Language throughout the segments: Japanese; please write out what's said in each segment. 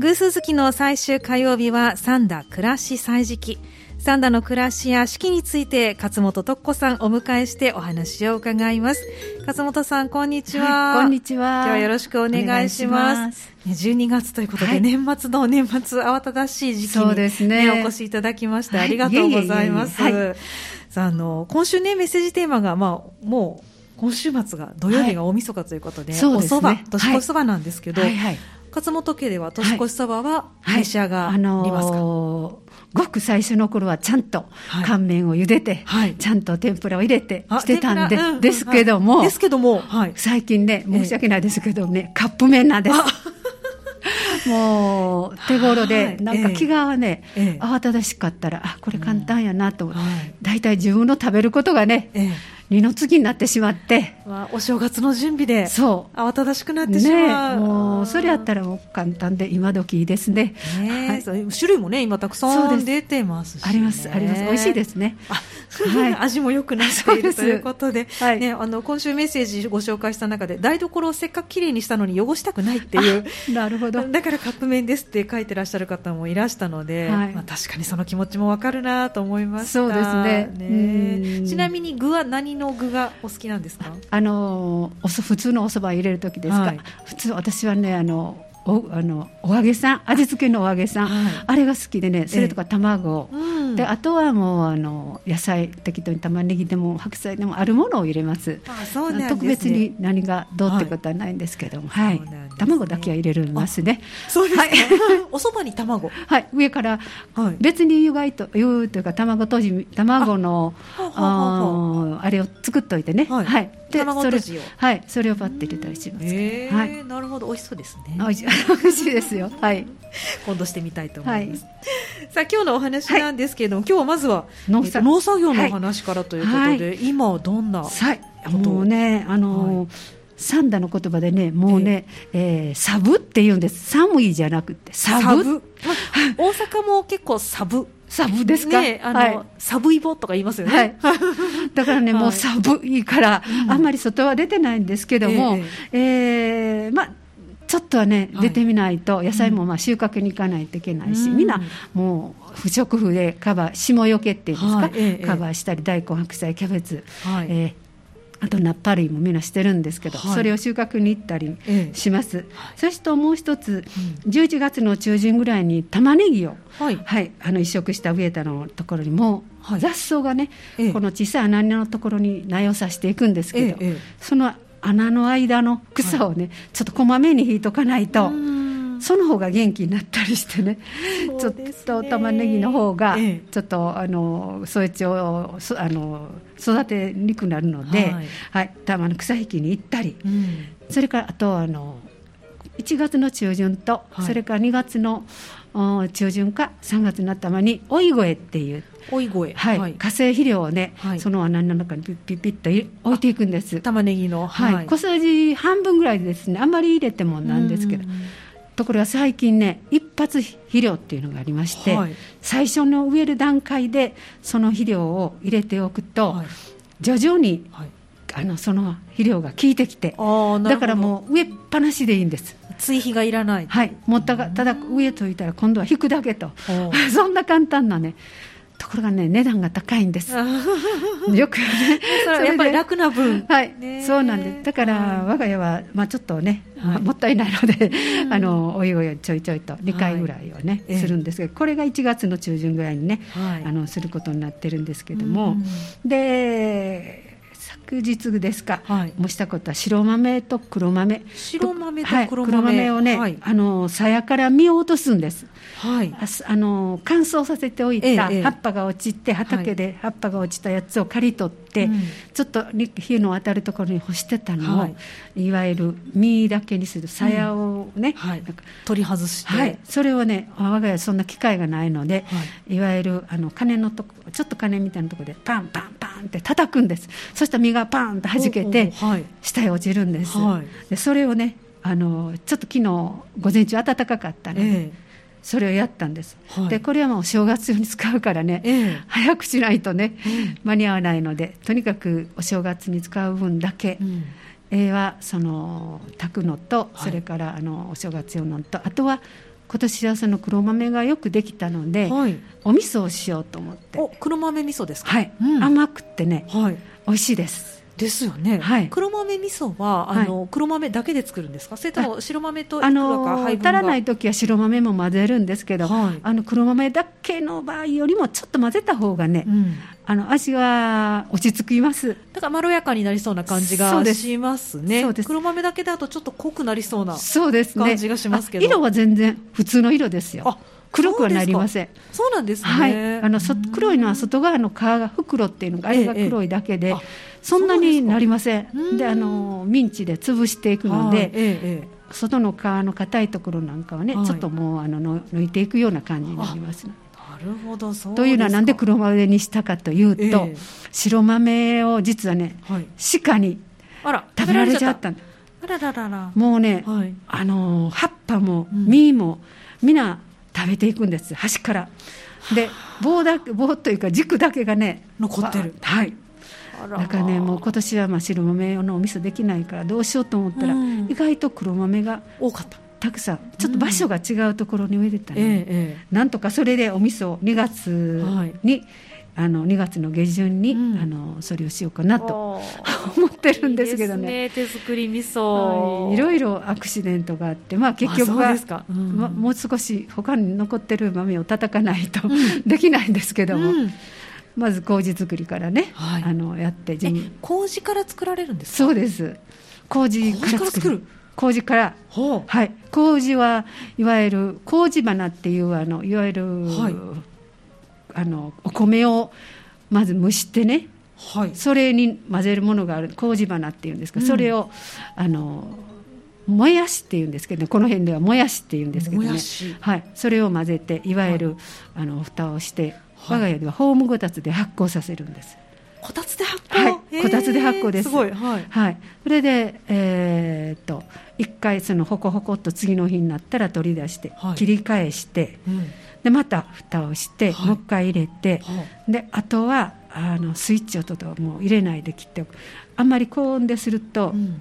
偶数月の最終火曜日は三田暮らし歳時記。三田の暮らしや四季について勝本徳子さんお迎えしてお話を伺います。勝本さんこんにちは、はい、こんにちは。今日はよろしくお願いします。12月ということで、はい、年末の年末慌ただしい時期に、ね、そうですね、お越しいただきまして、ありがとうございます。さあ、あの、今週ね、メッセージテーマが、まあ、もう、今週末が土曜日が大晦日ということで、はい、おそば、年越しそばなんですけど、はいはいはい勝本家では年越しそばは召し上がりますか、はいあのー、ごく最初の頃はちゃんと乾麺を茹でて、はい、ちゃんと天ぷらを入れてしてたんで、うん、ですけども、ですけども、はい、最近ね申し訳ないですけどね、えー、カップ麺なんです。もう手頃で、なんか気がね、えー、慌ただしかったら、あこれ簡単やなと、大体自分の食べることがね、えー二の次になってしまって、まあ、お正月の準備でそう。慌ただしくなってしまう、ね、もうそれやったらもう簡単で今時ですね。ね、はい、種類もね今たくさん出てますし、ね、ありますあります。美味しいですね。はい、味も良くなっているということで、はい、ね、あの今週メッセージご紹介した中で台所をせっかくきれいにしたのに汚したくないっていう。なるほど。だからカップ麺ですって書いてらっしゃる方もいらしたので、はい、まあ、確かにその気持ちもわかるなと思いました。そうですね。ねちなみに具は何の具がお好きなんですか？あのお普通のお蕎麦入れる時ですか、はい、普通私はねあのおあのお揚げさん味付けのお揚げさん、はい、あれが好きでねそれとか卵、えであとはもうあの野菜適当に玉ねぎでも白菜でもあるものを入れます。あそうね、特別に何がどうってことはないんですけども、はい、はい。ね、卵だけは入れますね。そうですか、はい、お蕎麦に卵。はい。上から別に湯がいと湯というか卵とじ卵のああれを作っといてね。はい、はいでそれはいそれをバッて入れたりします、えー、はい、なるほど美味しそうですね。美味しいですよ。はい。今度してみたいと思います、はい、さあ今日のお話なんですけれども、はい、今日はまずは農作,、農作業のお話からということで、はい、今はどんなもうねあのー三田の言葉でね、もうね、えー、えー、サブって言うんです。寒いじゃなくて、サブ？大阪も結構サブ。サブですか、ね、あの、はい、サブイボとか言いますよね。はい、だからね、もうサブいいから、あんまり外は出てないんですけども、えー、えー、まあ、ちょっとはね、出てみないと、野菜もまあ収穫に行かないといけないし、みんなもう不織布でカバー、霜よけっていうんですか、はいえ。カバーしたり、大根、白菜、キャベツ、はい、えーあとナッパ類もみんなしてるんですけど、はい、それを収穫に行ったりします、ええ、そしてもう一つ、うん、11月の中旬ぐらいに玉ねぎを、はい、はい、あの移植した植えたのところにも、はい、雑草がね、え、この小さい穴のところに苗を刺していくんですけど、その穴の間の草をね、ちょっとこまめに引いとかないと。その方が元気になったりしてね、ね。ちょっと玉ねぎの方が、ちょっとあのそいつをあの育てにくくなるので、はい、はい、玉の草引きに行ったり、うん、それからあとあの1月の中旬と、はい、それから2月の中旬か3月になったまに追い声っていう。追い声、はい、はい、化成肥料をね、はい、その穴の中にピッピッピッと置いていくんです。玉ねぎの。はい、小さじ半分ぐらいですね。あんまり入れてもなんですけどところが最近ね一発肥料っていうのがありまして、はい、最初の植える段階でその肥料を入れておくと、はい、徐々に、はい、あのその肥料が効いてきてだからもう植えっぱなしでいいんです。追肥がいらない。はい。もったがただ植えといたら今度は引くだけと。そんな簡単なねところがね値段が高いんです。よくね それやっぱり楽な分。はい。そうなんです。だから我が家はまあちょっとね、はい、もったいないので、あのお湯をちょいちょいと2回ぐらいをね、はい、するんですけどこれが1月の中旬ぐらいにね、はい、あのすることになってるんですけども、で昨日ですか、はい、蒸したことは白豆と黒豆。白豆と黒豆,、はい、黒豆。をね、はい、あの鞘から実を落とすんです、はい、あの乾燥させておいた葉っぱが落ちて、畑で葉っぱが落ちたやつを刈り取って、ちょっと日の当たるところに干してたのを、い、わゆる実だけにする。鞘をね、取り外して、はい、それをね我が家そんな機会がないので、い、わゆるあの金のとこちょっと金みたいなところでパンパンパンって叩くんです。そしたら実がパーンと弾けて下へ落ちるんです、はい、でそれをねあのちょっと昨日午前中暖かかったので、えー、それをやったんです、はい、でこれはもう正月に使うからね、えー、早くしないとね、間に合わないのでとにかくお正月に使う分だけ、うん、えはその炊くのと、それからあのお正月用のとあとは今年はその黒豆がよくできたので、はい、お味噌をしようと思って。お黒豆味噌ですか？はい、うん、甘くてね、はい、美味しいですですよね、はい、黒豆味噌はあの、はい、黒豆だけで作るんですか？それとも白豆といくらか配分が？足らない時は白豆も混ぜるんですけど、はい、あの黒豆だけの場合よりもちょっと混ぜた方がね、うん、あの味は落ち着きます。だからまろやかになりそうな感じがしますね。そうです。黒豆だけだとちょっと濃くなりそうな感じがしますけど、ね、色は全然普通の色ですよ。黒くはなりません。そうなんですね、はい、あのそ黒いのは外側の皮が袋っていうのがあれが黒いだけで、ええ、そんなになりません。であのミンチで潰していくので、え、外の皮の硬いところなんかはね、はい、ちょっともうあの抜いていくような感じになります、なるほどというのはなんで黒豆にしたかというと、白豆を実はね、はい、鹿に食べられちゃった。あらららら。もうね、はい、あの葉っぱも実も、うん、みんな食べていくんです端から。で棒だけ棒というか軸だけがね残ってる。はいだからねもう今年はまあ白豆のお味噌できないからどうしようと思ったら、うん、意外と黒豆が多かった。たくさんちょっと場所が違うところに植えてたの。で、うんええ、なんとかそれでお味噌2月に、はい。あの2月の下旬に、うん、あのそれをしようかなと 思ってるんですけどね。ね手作り味噌、はい、いろいろアクシデントがあって、まあ、結局は、うん、ま、もう少し他に残ってる豆を叩かないと、できないんですけども。まず麹作りからね、はい、あのやって麹から作られるんですそうです。麹から作る。麹からはい。麹はいわゆる麹花っていうあのいわゆる、はい、あのお米をまず蒸してね、はい、それに混ぜるものがある麹花っていうんですか、うん、それをあのもやしっていうんですけど、ね、この辺ではもやしっていうんですけどね、はい、それを混ぜていわゆる、はい、あの蓋をして、我が家ではホームこたつで発酵させるんです。こたつで発酵、はい、こたつで発酵です。すごい、はい、はい、それで、えー、っと一回そのほこほこっと次の日になったら取り出して、切り返して。うん。でまた蓋をして、はい、もう一回入れて、はい、であとはあのスイッチをともう入れないで切っておく。あんまり高温ですると、うん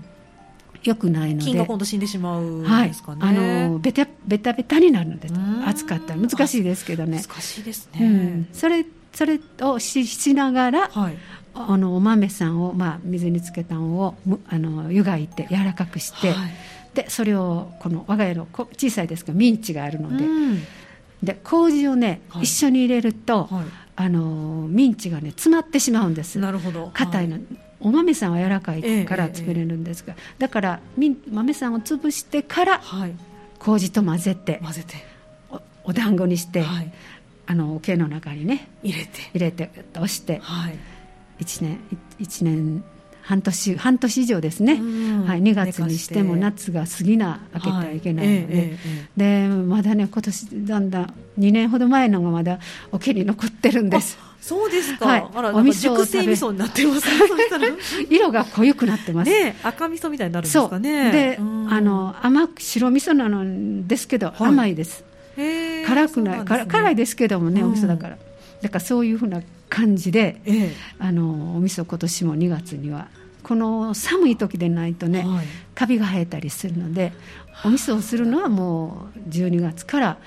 よくないので。菌が今度死んでしまうんですかね、はい、あのベタベタベタになるので熱かったら。難しいですけどね。難しいですね、うん、それそれをししながら、はい、あのお豆さんを、まあ、水につけたのをあの湯がいて柔らかくして、はい、でそれをこの我が家の小さいですがミンチがあるので、うん。で麹をね、はい、一緒に入れると、はい、あのミンチがね詰まってしまうんです。なるほど。硬いの、はい、お豆さんは柔らかいから作れるんですが、ええだから豆さんを潰してから、麹と混ぜて混ぜて。おお団子にして、あの桶の中にね入れて。入れて押して、はい、1年1年半年半年以上ですね、はい、2月にしても夏が過ぎな開けてはいけないので。はいええ、でまだね今年だんだん2年ほど前のがまだ桶に残ってるんですそうですか、はい、あらお味噌熟成味噌になってます 色が濃ゆくなってます、ね、赤味噌みたいになるんですかね。であの甘く白味噌なのですけど、甘いです。辛くない、ね、辛いですけどもねお味噌だから、だからそういうふうな感じで、ええ、あのお味噌今年も2月にはこの寒い時でないとね、はい、カビが生えたりするのでお味噌をするのはもう12月から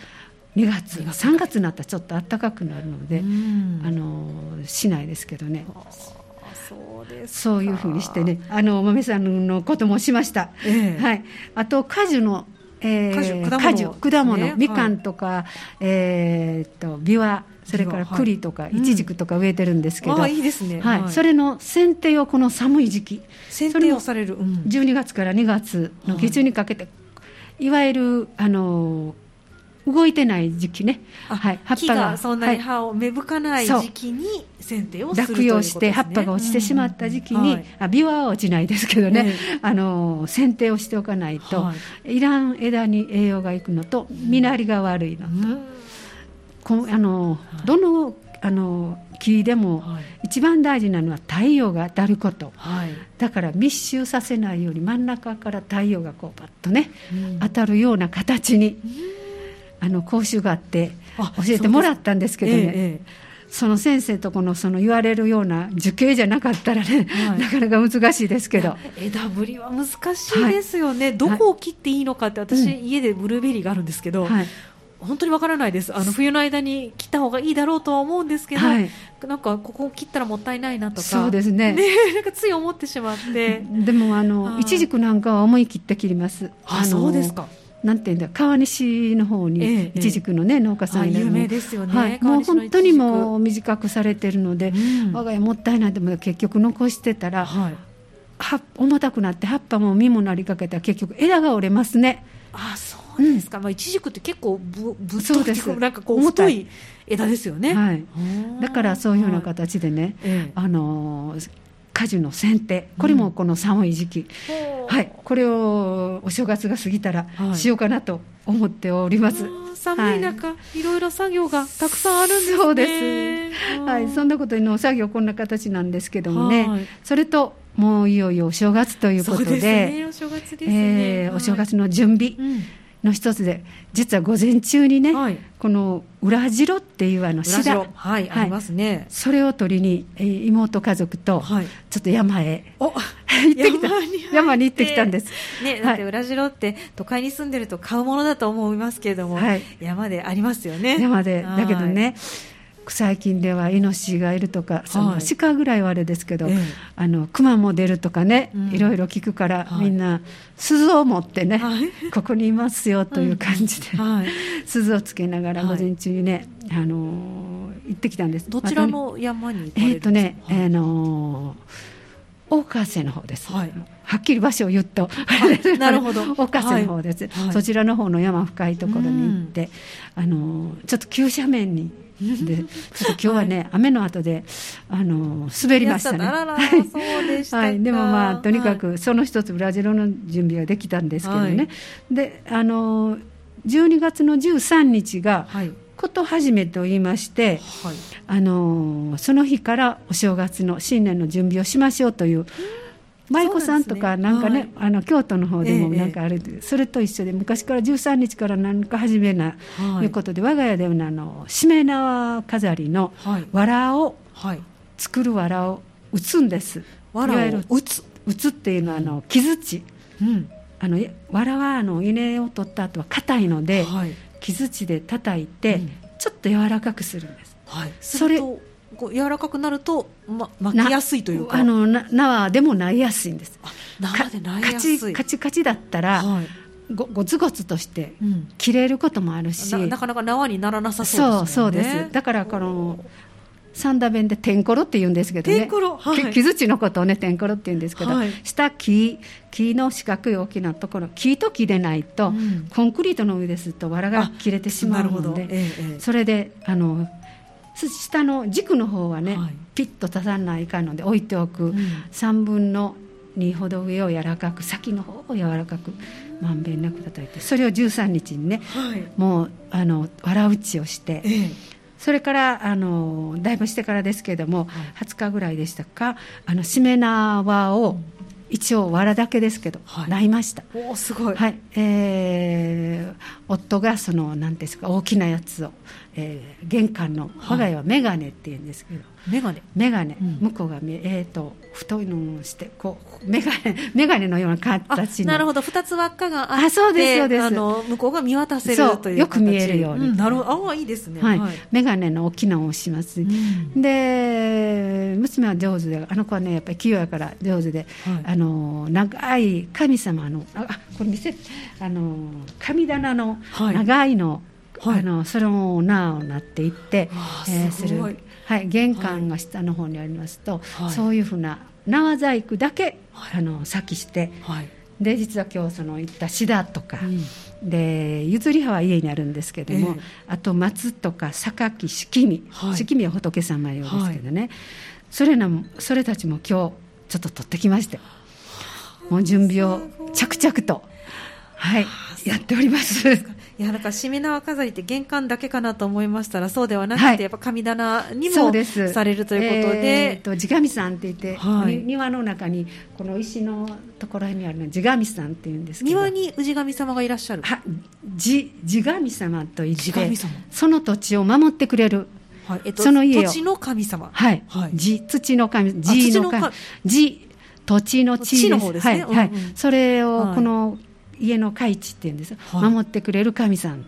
2月3月。になったらちょっと暖かくなるので、あのしないですけどね。そうですそういうふうにしてね。あのお豆さんのこともしました、えはい、あと果樹のえー、果樹果物、ね、みかんとか、はい、えー、っとビワそれから栗とか、いちじくとか植えてるんですけど、うん、いいですね、はい、それの剪定をこの寒い時期。剪定をされる、うん、12月から2月の下旬にかけて、はい、いわゆるあの動いてない時期ね、はい、葉っぱが。そんなに葉を芽吹かない時期に剪定をする落葉して葉っぱが落ちてしまった時期に、あビワは落ちないですけどね、あの剪定をしておかないと、い、らん枝に栄養がいくのと実なりが悪いのと。こあのどのあの木でも一番大事なのは太陽が当たること、はい、だから密集させないように真ん中から太陽がこうパッとね、うん、当たるような形に、うん、あの講習があって教えてもらったんですけどね、その先生とこのその言われるような樹形じゃなかったらね、はい、なかなか難しいですけど。枝ぶりは難しいですよね、はい、どこを切っていいのかって私、うん、家でブルーベリーがあるんですけど、はい。本当にわからないです。あの冬の間に切った方がいいだろうとは思うんですけど、はい、なんかここを切ったらもったいないなとかそうですね。ねなんかつい思ってしまって。でもあのい。ちじくなんかは思い切って切ります。あそうですかなんていうんだ川西の方にいちじくのね、農家さんいる有名ですよね、はい、もう本当にもう短くされてるので、うん、我が家もったいないでも結局残してたら、はい、は重たくなって葉っぱも実もなりかけたら結局枝が折れますね。あそうですか、うん、まあ、いちじくって結構ぶぶっといなんかこう太い枝ですよね、はい、だからそういうような形でね、はい、あの果樹の剪定。これもこの寒い時期、う。ん、はい、これをお正月が過ぎたらしようかなと思っております。寒い中、はい、いろいろ作業がたくさんあるんですね。そうです。はい、そんなことに農作業こんな形なんですけどもね、はい、それともういよいよお正月ということで、ね、お正月ですね、えー、お正月の準備の一つで、実は午前中にね、はい、この裏白っていうあのシダ、はい、ありますね。それを取りに妹家族とちょっと山へ、行ってきた。山に行ってきたんです。ね、だって裏白って都会に住んでると買うものだと思いますけれども、はい、山でありますよね。山でだけどね。最近ではイノシシがいるとか、その鹿ぐらいはあれですけど、はい、あの熊も出るとかね、うん、いろいろ聞くから、はい、みんな鈴を持ってね、はい、ここにいますよという感じで、うん、鈴をつけながら午前中にね、あの行ってきたんです。どちらの山にえっ、とね、あの大川瀬の方です。はい、はっきり場所を言うと、なるほど。大川瀬の方です、はい、そちらの方の山深いところに行って、あのちょっと急斜面に でちょっと今日はね、はい、雨の後であの滑りましたね。はい、でもまあとにかくその一つブラジルの準備ができたんですけどね。はい、であの12月の13日が、はい、こと始めと言いまして、はい、あのその日からお正月の新年の準備をしましょうという。舞妓さんとかなんかね、ねはい、あの京都の方でもなんかある、ええ、それと一緒で昔から13日から何か始めな、はい、いうことで我が家ではあのしめ縄飾りの藁を、はい、作る藁を打つんです。藁を打つ。打つっていうのはあの木槌、うん、あの藁はあの稲を取った後は硬いので、はい、木槌で叩いて、うん、ちょっと柔らかくするんです。はい、それこう柔らかくなると、ま、巻きやすいというか。あの縄でもなりやすいんです。縄でなりやすい。カチカチだったら、はい、ごごつごつとして切れることもあるし、うん、なかなか縄にならなさそうです、ね、そうそうです。だからこの三田弁でてんころって言うんですけどね、はい、木槌のことをねてんころって言うんですけど、はい、下木木の四角い大きなところ木と木でないと、うん、コンクリートの上ですと藁が切れてしまうので、ええ、それであの下の軸の方はね、はい、ピッと足さないかんので置いておく、うん、3分の2ほど上を柔らかく先の方を柔らかくまんべんなく叩いてそれを13日にね、はい、もうあの藁打ちをして、ええ、それからあのだいぶしてからですけれども、はい、20日ぐらいでしたかあのしめ縄を一応藁だけですけど、はい、ないました。おすごい、はい。えー、夫がその何ですか大きなやつをえー、玄関の我が家は眼鏡って言うんですけど、眼鏡眼鏡、うん、向こうがえーと、太いのをしてこう眼鏡眼鏡のような形なるほど。二つ輪っかがあってあそうですそうです。あの向こうが見渡せるというよく見えるように、うん、なるほど。ああいいですね、はい、はい、眼鏡の大きなをします、うん、で娘は上手であの子はねやっぱり器用やから上手で、はい、あの長い神様のあこれ見せあの神棚の長いの、はい。はい、あのそれもなおなっていって、えー、する、はい、玄関が下の方にありますと、はい、そういうふうな縄細工だけ、はい、あの先して、はい、で実は今日その行ったシダとか、うん、で譲り葉は家にあるんですけども、えー、あと松とか榊式見、はい、式見は仏様用ですけどね、それなそれたちも今日ちょっと取ってきましてもう準備を着々とはいやっております。いやなんかしめ縄飾りって玄関だけかなと思いましたらそうではなくて、はい、やっぱ神棚にもされるということで、えー、と地神さんって言って、はい、庭の中にこの石のところにあるの地神さんっていうんですけど。庭に氏神様がいらっしゃる。は地地神様と言ってその土地を守ってくれる。はい。えっと、その家土地の神様。はい、はい、地土の神地の神。地土地の地の方ですね、はい、はい、それをこの、家の海地っていうんです、はい、守ってくれる神さん。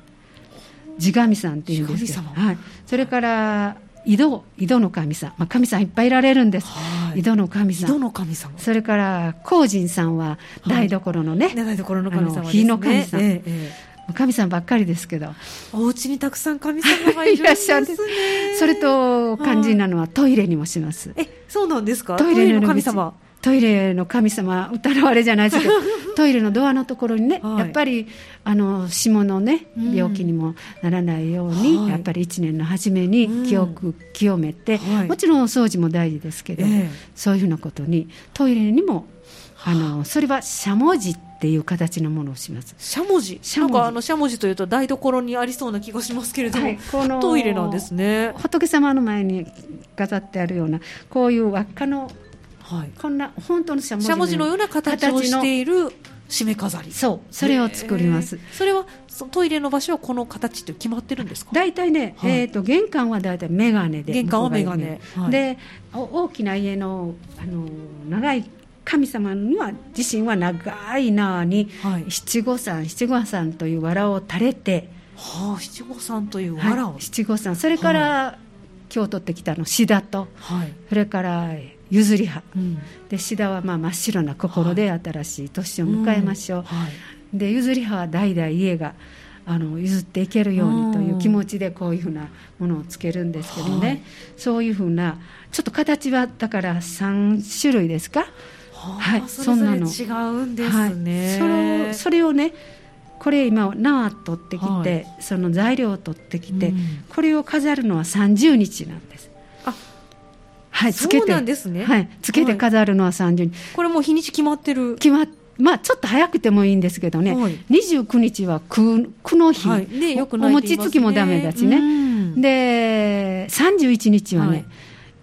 地神さんっていうんですけど、はい、それから井戸井戸の神さん、まあ、神さんいっぱいいられるんです、はい、井戸の神さん。井戸の神様。それから光神さんは台所のね、はい、台所の神様、ね、火の神さん、ええ神さんばっかりですけど。お家にたくさん神様がいらっしゃる。んですねそれと肝心なのはトイレにもします。えそうなんですか？トイレの神様トイレの神様歌のあれじゃないですけど トイレのドアのところにね、はい、やっぱりあの霜のね病気にもならないように、うん、やっぱり1年の初めに清く清めて、うん、もちろんお掃除も大事ですけど、そういうふうなことにトイレにもあ。のそれはしゃもじっていう形のものをします。しゃもじ。なんかあのしゃもじというと台所にありそうな気がしますけれども、はい、このトイレなんですね。仏様の前に飾ってあるようなこういう輪っかのはい、こんな本当のしゃもじのような形をしている締め飾り。そうそれを作ります。それはトイレの場所はこの形って決まってるんですか？大体ね、はい、えーと、玄関は大体眼鏡で玄関は眼鏡、はい、で大きな家のあの長い神様には自身は長い縄に七五三七五三という藁を垂れてはあ七五三という藁を、はい、七五三。それから、はい、今日取ってきたのシダと、はい、それから譲り派、うん、で志田はまあ真っ白な心で新しい年を迎えましょう、はいはい、で譲り派は代々家があの譲っていけるようにという気持ちでこういうふうなものをつけるんですけどね、はい、そういうふうなちょっと形はだから3種類ですか？はい、そんなの。違うんですね、はい、それそれをねこれ今縄取ってきて、はい、その材料を取ってきて、うん、これを飾るのは30日なんですはい、つけて。そうなんですね。はい、つけて飾るのは30日。これもう日にち決まってる？決まっまあ、ちょっと早くてもいいんですけどね、はい、29日は苦苦の日、はい、ね、よくお餅つきもだめだしね、で31日はね、はい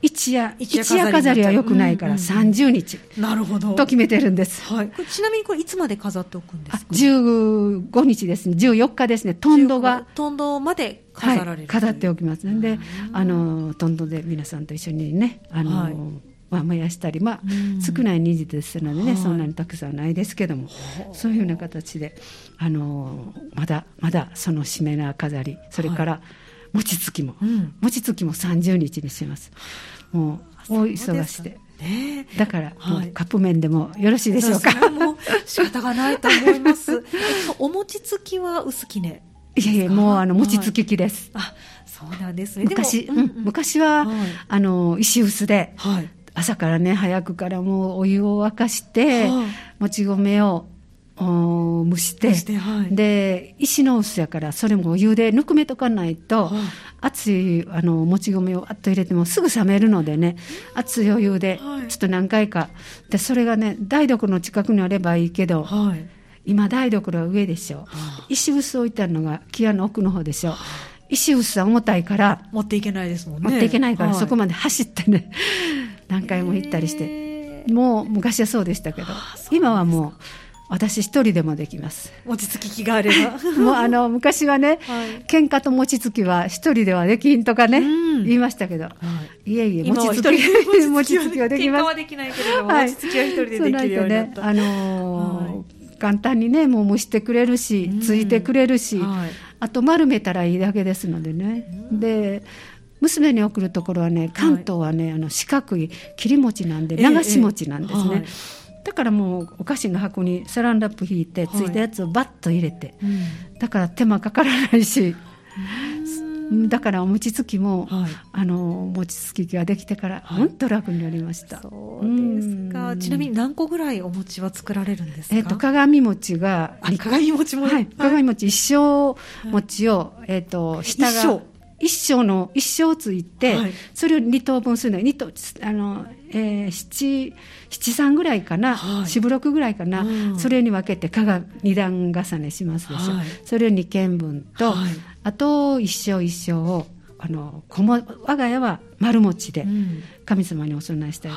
一夜一夜飾りはよくないから30日。なるほど。と決めてるんです、はい、ちなみにこれいつまで飾っておくんですか？15日ですね。14日ですね。トンドがトンドまで飾られる、はい、飾っておきます。ねであのトンドで皆さんと一緒にねあの、はい。まあ、燃やしたり、まあ、少ない人数ですのでね、そんなにたくさんないですけども、そういうような形で、あのまだまだその締めな飾り、それから、餅つきも、うん、餅つきも30日にします。もう大忙しで。ね、だから、はい、カップ麺でもよろしいでしょうか？もう仕方がないと思います。お餅つきは薄きね。いやいや、もうあの餅つき器です。はい、あ、そうなんですね。昔、うんうん、昔は、はい、あの石臼で、はい、朝からね早くからもうお湯を沸かして、もち米を蒸して。して、はい、で石の薄やからそれもお湯でぬくめとかないと、はい、熱いあのもち米をあっと入れてもすぐ冷めるのでね熱いお湯でちょっと何回か。でそれがね台所の近くにあればいいけど、はい、今台所は上でしょ、石臼置いてあるのが木屋の奥の方でしょ、石臼は重たいから持っていけないですもんね。持っていけないから、そこまで走ってね 何回も行ったりして、もう昔はそうでしたけど今はもう私一人でもできます。餅つき機があれば。もうあの昔はね、はい、喧嘩と餅つきは一人ではできんとかね、うん、言いましたけど、はい、いえいえ餅つき 餅つきはできます。喧嘩はできないけれども、はい、餅つきは一人でできるようになった、ね、あのー、簡単にねもう蒸してくれるし、うん、ついてくれるし、あと丸めたらいいだけですのでね、うん、で娘に送るところはね関東はね、あの四角い切り餅なんで流し餅なんですね、ええだからもうお菓子の箱にサランラップ引いてついたやつをバッと入れて、はい、だから手間かからないし、だからお餅つきも、はい、あの餅つきができてから本当楽になりました、そうですか。ちなみに何個ぐらいお餅は作られるんですか、えーと、鏡餅が鏡餅も、はい、鏡餅一生餅を、えーと、下が一生の一生ついて、はい、それを2等分するの2等あの、えー、7, 7三ぐらいかな、はい、4、6ぐらいかな、うん、それに分けて加が2段重ねしますでしょ、はい、それを2件分と、はい、あと一生一生をあの我が家は丸餅で神様にお供えしたい、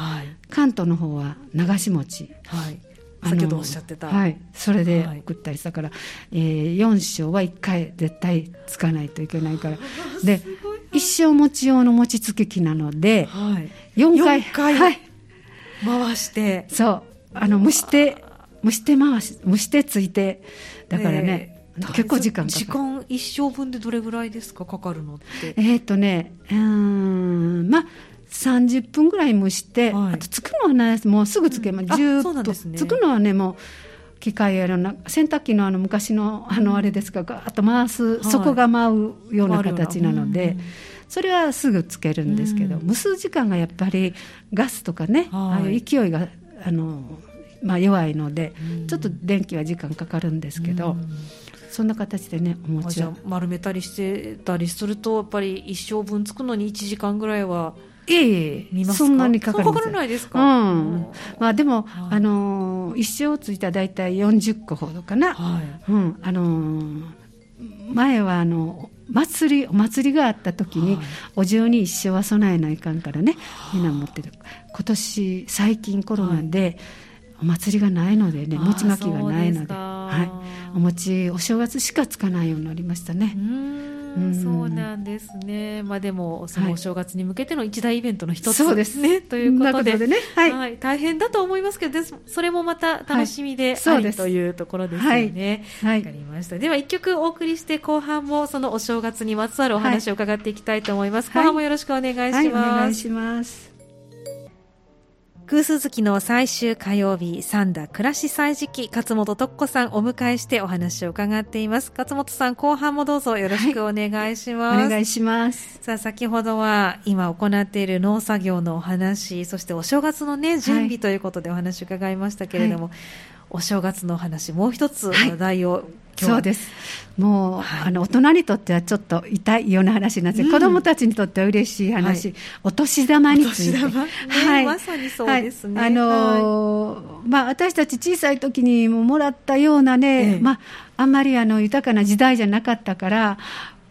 関東の方は流し餅、はい先ほどおっしゃってた、はい、それで送ったりしたから、はい、えー、4章は1回絶対つかないといけないから。で一生持ち用の餅つき機なので、はい、4回 ,4 回、はい、回して。そう。あの蒸して蒸して回し蒸してついて。だからね、結構時間時間一生分でどれぐらいですか？かかるのって。えっ、とねうんまあ30分ぐらい蒸して、はい、あとつくのはねもうすぐつけます、うん、ジューッと、ね、つくのはねもう機械やらな洗濯機のあの昔のあのあれですか、あと回す、底が舞うような形なので、それはすぐつけるんですけど、蒸す時間がやっぱりガスとかね、ああいう勢いがあの、まあ、弱いので、ちょっと電気は時間かかるんですけど。そんな形でねお餅を丸めたりしてたりするとやっぱり一生分つくのに1時間ぐらいはええそんなにかからないですか、うん、まあ、でも、はい、あの一生ついたら大体40個ほどかな、はい、うん、あの前はあの祭りお祭りがあった時に、はい、お重に一生は備えないかんからねみんな持ってる。今年最近コロナで、お祭りがないのでね餅まきがないので。はい、お餅お正月しかつかないようになりましたね。そうなんですね、まあ、でも、そのお正月に向けての一大イベントの一つ、そうです。ねということで、ね。はい、はい、大変だと思いますけど、それもまた楽しみであり、というところですよね。わ、かりました。では、一曲お送りして、後半もそのお正月にまつわるお話を伺っていきたいと思います。後半もよろしくお願いします。お願いします。空鈴月の最終火曜日、三田暮らし祭時期、勝本徳子さんお迎えしてお話を伺っています。勝本さん、後半もどうぞよろしくお願いします。はい、お願いします。さあ、先ほどは今行っている農作業のお話、そしてお正月のね、準備ということでお話を伺いましたけれども、はいお正月の話、もう一つ話題を、は。いそうです。もう、はい、あの大人にとってはちょっと痛いような話なんです、うん、子供たちにとっては嬉しい話、はい、お年玉について。はい、まさにそうですね。はい、あのー、まあ私たち小さい時にももらったようなね、ええ、まああんまりあの豊かな時代じゃなかったから、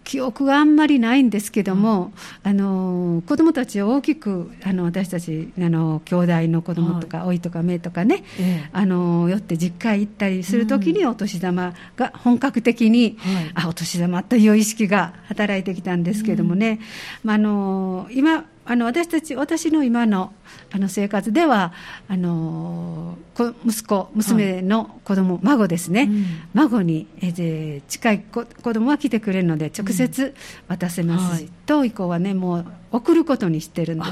記憶があんまりないんですけども、うん、あの子供たちを大きくあの私たちあの兄弟の子供とか、はい、おいとかめとかね、ええ、あの寄って実家行ったりするときにお年玉が本格的に、うん、あお年玉という意識が働いてきたんですけどもね、うん、まあ、あの今あの私たち私の今のあの生活ではあの息子娘の子供、はい、孫ですね、うん、孫に、えー、近い子子供は来てくれるので直接渡せます。し、うんはい、と以降はねもう送ることにしてるんで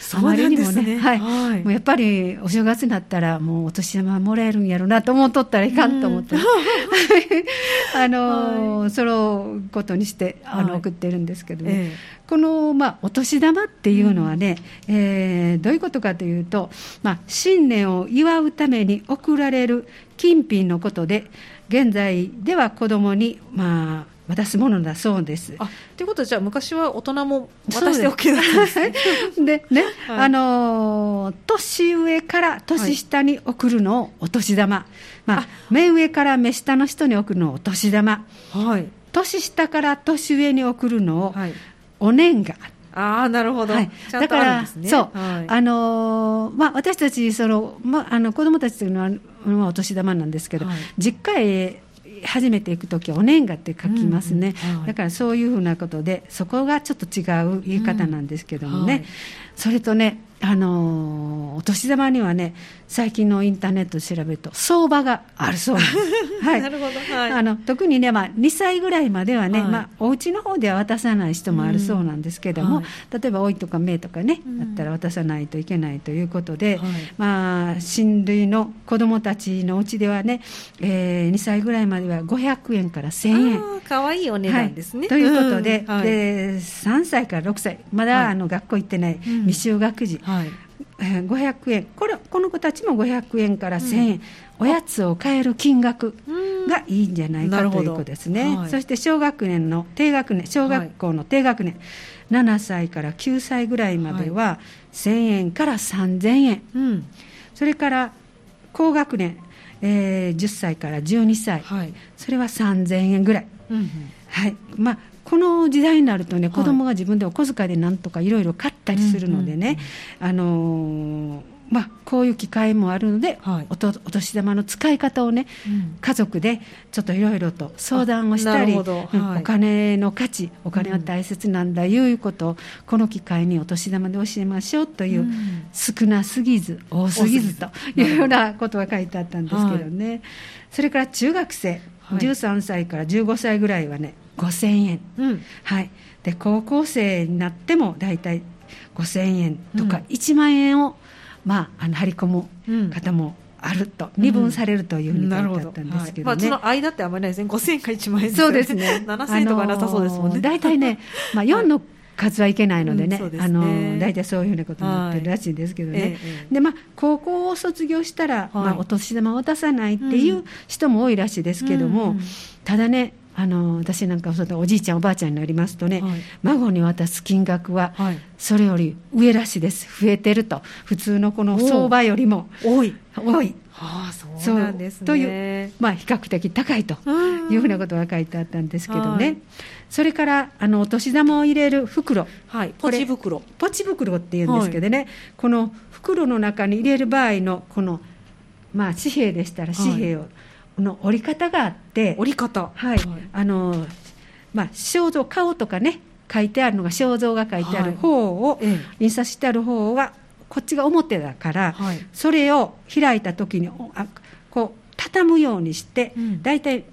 す。あまりにもね、はい、はい、もうやっぱりお正月になったらもうお年玉もらえるんやろうなと思っとったらいかんと思って、うん、あの、はい、そのことにしてあの、送ってるんですけどね、ええ。この、まあ、お年玉っていうのはね、うん、えー、どういうことかというと、まあ、新年を祝うために贈られる金品のことで、現在では子供に、まあ、渡すものだそうです。あということは、じゃあ、昔は大人も渡しておけないんですね。でね、はい、あの年上から年下に送るのをお年玉、はい、まあ、目上から目下の人に送るのをお年玉、はい、年下から年上に送るのを、はい。お年賀ああなるほど、はい、だから、ね、そう、はい、あのまあ、私たちその、まあ、あの子供たちというのは、まあ、お年玉なんですけど、はい、実家へ初めて行くときはお年賀って書きますね、うんはい、だからそういうふうなことでそこがちょっと違う言い方なんですけどもね、うん、それとねあのお年玉にはね最近のインターネットで調べると相場があるそうなんです、はい、なるほど、はい、あの特にね、まあ、2歳ぐらいまではね、はい、まあ、お家の方では渡さない人もあるそうなんですけども、うんはい、例えばおいとかめとかね、だったら渡さないといけないということで、まあ、親類の子どもたちのうちではね、えー、2歳ぐらいまでは500円から1000円。かわいいお値段ですね、ということで,、で3歳から6歳。まだ、あの学校行ってない未就学児、はい。えー、500円。これこの子たちも500円から1000円、うん、おやつを買える金額がいいんじゃないかということですね、はい、そして小学年の低学年小学校の低学年、はい、7歳から9歳ぐらいまでは1000円から3000円、うん、それから高学年、えー、10歳から12歳、はい、それは3000円ぐらい、うん、はい。まあ、この時代になるとね、子供が自分でお小遣いでなんとかいろいろ買ったりするのでね、あのーまあ、こういう機会もあるので、はい、おとお年玉の使い方をね、うん、家族でちょっといろいろと相談をしたり、はい、お金の価値お金は大切なんだ、いうことをこの機会にお年玉で教えましょうという、うん、少なすぎず多すぎずというようなことが書いてあったんですけどね、はい、それから中学生はい、13歳から15歳ぐらいはね5000円、うん、はい、で高校生になっても大体5000円とか1万円を、まあ、あの張り込む方もあると、二分されるというふうに書いてあったんですけど、ね。うんはい、まあ、その間ってあんまりないですね5000円か1万円、ね、そうですね。7000円とかなさそうですもんね。大体ね、まあ、4の数はいけないのでね、うん、ね。あの大体そういうふうなことになってるらしいんですけどね、はい。でまあ、高校を卒業したら、はい、まあ、お年玉を渡さないっていう人も多いらしいですけども、うん、ただねあの私なんかおじいちゃんおばあちゃんになりますとね、はい、孫に渡す金額はそれより上らしいです。増えてると。普通のこの相場よりも。多い。多い。はあ、そうなんですね。という、まあ、比較的高いというふうなことが書いてあったんですけどね、はい、それからあのお年玉を入れる袋、はい、ポチ袋。ポチ袋っていうんですけどね、はい、この袋の中に入れる場合のこの、まあ、紙幣でしたら紙幣を、の折り方があって折り方。はい、あのまあ肖像顔とかね書いてあるのが肖像が書いてある方を、印刷してある方はこっちが表だから、はい、それを開いた時にあこう畳むようにして、うん、大体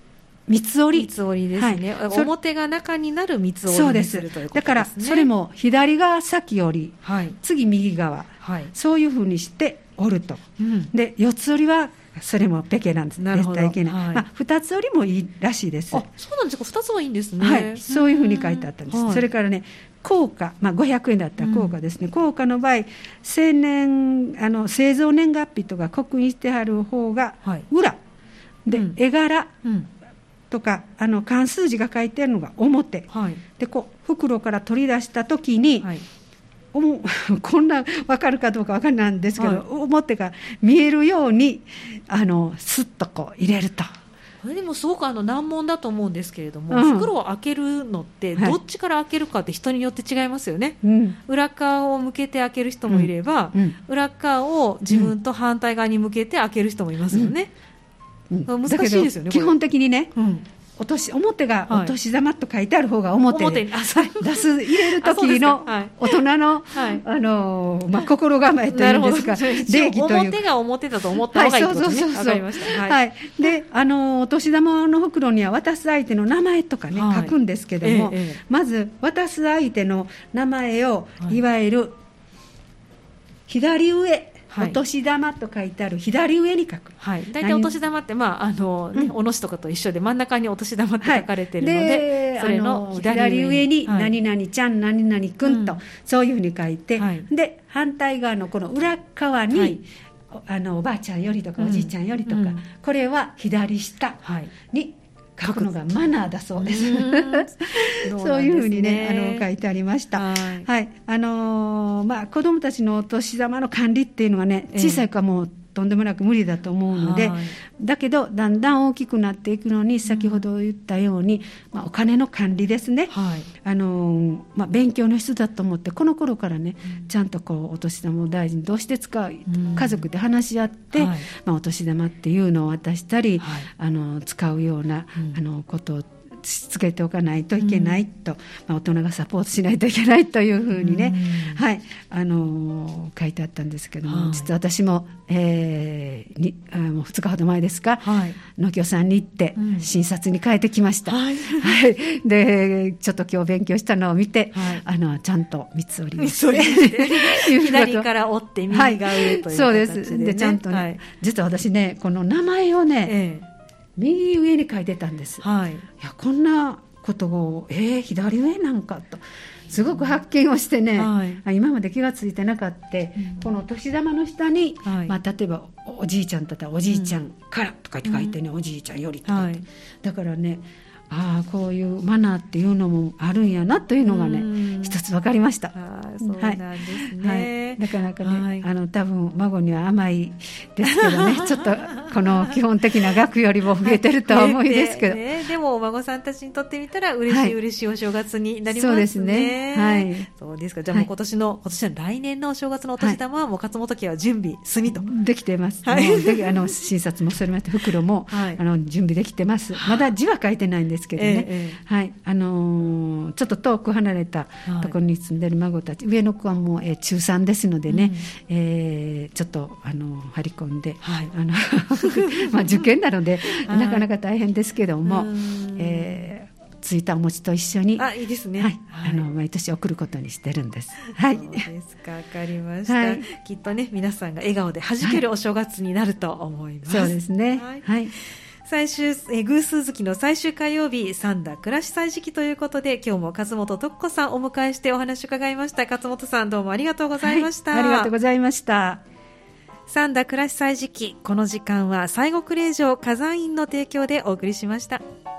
三つ折り。三つ折りですね、はい、表が中になる三つ折りにするということです、ね、だからそれも左が先折り、はい、次右側、はい、そういうふうにして折ると、うん、で四つ折りはそれもペケなんです。なるほど。いけない、はい、まあ、2つ折りもいいらしいです。あそうなんですか。2つはいいんですね、はい、そういうふうに書いてあったんです、それからね効果、まあ、500円だったら効果ですね、うん、効果の場合、青年あの製造年月日とか刻印してある方が裏、はい、で、うん、絵柄とかあの漢数字が書いてあるのが表、はい、でこう袋から取り出した時に、はい、こんな分かるかどうか分からないんですけど、表が見えるようにあのスッとこう入れると。それでもすごくあの難問だと思うんですけれども、うん、袋を開けるのってどっちから開けるかって人によって違いますよね、はい、裏側を向けて開ける人もいれば、うん、裏側を自分と反対側に向けて開ける人もいますよね、難しいですよね基本的にね、お年表がお年玉と書いてある方が表で、はい、出す入れる時の 大人の、はい、あのまあ、心構えというんですか。礼儀という表が表だと思った方がいいですね、はい、そうそうそうはい、はい、であのお年玉の袋には渡す相手の名前とかね、書くんですけども、ええ、まず渡す相手の名前を、い、わゆる左上お年玉と書いてある左上に書く、はい、大体お年玉って、まああのね、うん、おのしとかと一緒で真ん中にお年玉って書かれてるのではい、それの左上に。何々ちゃん、何々くんと、そういうふうに書いて、で反対側のこの裏側に、あのおばあちゃんよりとかおじいちゃんよりとか、うん、これは左下に書くのがマナーだそうです。そういうふうにね、あの書いてありました。はい、はい、あのー、まあ子供たちのお年玉の管理っていうのはね、小さい子はもうとんでもなく無理だと思うので、はい、だけどだんだん大きくなっていくのに先ほど言ったように、まあ、お金の管理ですね、はい、あのまあ、勉強の質だと思ってこの頃からね、うん、ちゃんとこうお年玉を大事にどうして使う、うん、家族で話し合って、はい、まあ、お年玉っていうのを渡したり、あの使うような、あのことをしつけておかないといけないと、うん、まあ、大人がサポートしないといけないというふうにね、うん、はい。あのー、書いてあったんですけども、はい、実は私も、えー、にあもう2日ほど前ですか、はい、農協さんに行って、診察に変えてきました、はい、はい、でちょっと今日勉強したのを見て、あのちゃんと三つ折りをして。左から折って右が上という、ね、そうです。でちゃんとね、実は私ねこの名前をね、ええ右上に書いてたんです、はい、いやこんなことをえー、左上なんかと。すごく発見をしてね、はい、今まで気が付いてなかった、うん、この年玉の下に、はい、まあ、例えばおじいちゃんだったらおじいちゃんからとかって書いてね、うん、おじいちゃんよりとか、はい、だからねああこういうマナーっていうのもあるんやなというのがね一つ分かりました。あそうなんですね、はい、なかなかね、はい、あの多分孫には甘いですけどね ちょっとこの基本的な額よりも増えてるとは思いですけど、ね、でもお孫さんたちにとってみたら嬉しい、嬉しいお正月になりますね。そうですね。はい。そうですか。じゃあもう今年の、今年の来年のお正月のお年玉はもう勝本家は準備済みと。できてます。はい。であの診察もそれまで袋も、はい、あの準備できてます。まだ字は書いてないんですけどね。えー、はい。あのー、ちょっと遠く離れたところに住んでる孫たち、上の子はもう、えー、中3ですのでね、うん、えー、ちょっとあの張り込んで、はい、あの まあ受験なので、なかなか大変ですけども、えー、ついたお餅と一緒にあいいですね、はい、はい、あの毎年送ることにしてるんです。はい。ですか、わかりました、はい、きっとね皆さんが笑顔で弾けるお正月になると思います。そうですね。はい最終、え偶数月の最終火曜日、三田暮らし祭時期ということで、今日も勝本徳子さんお迎えしてお話を伺いました。勝本さんどうもありがとうございました。はい、ありがとうございました。三田暮らし祭時期、この時間は西国霊場火山院の提供でお送りしました。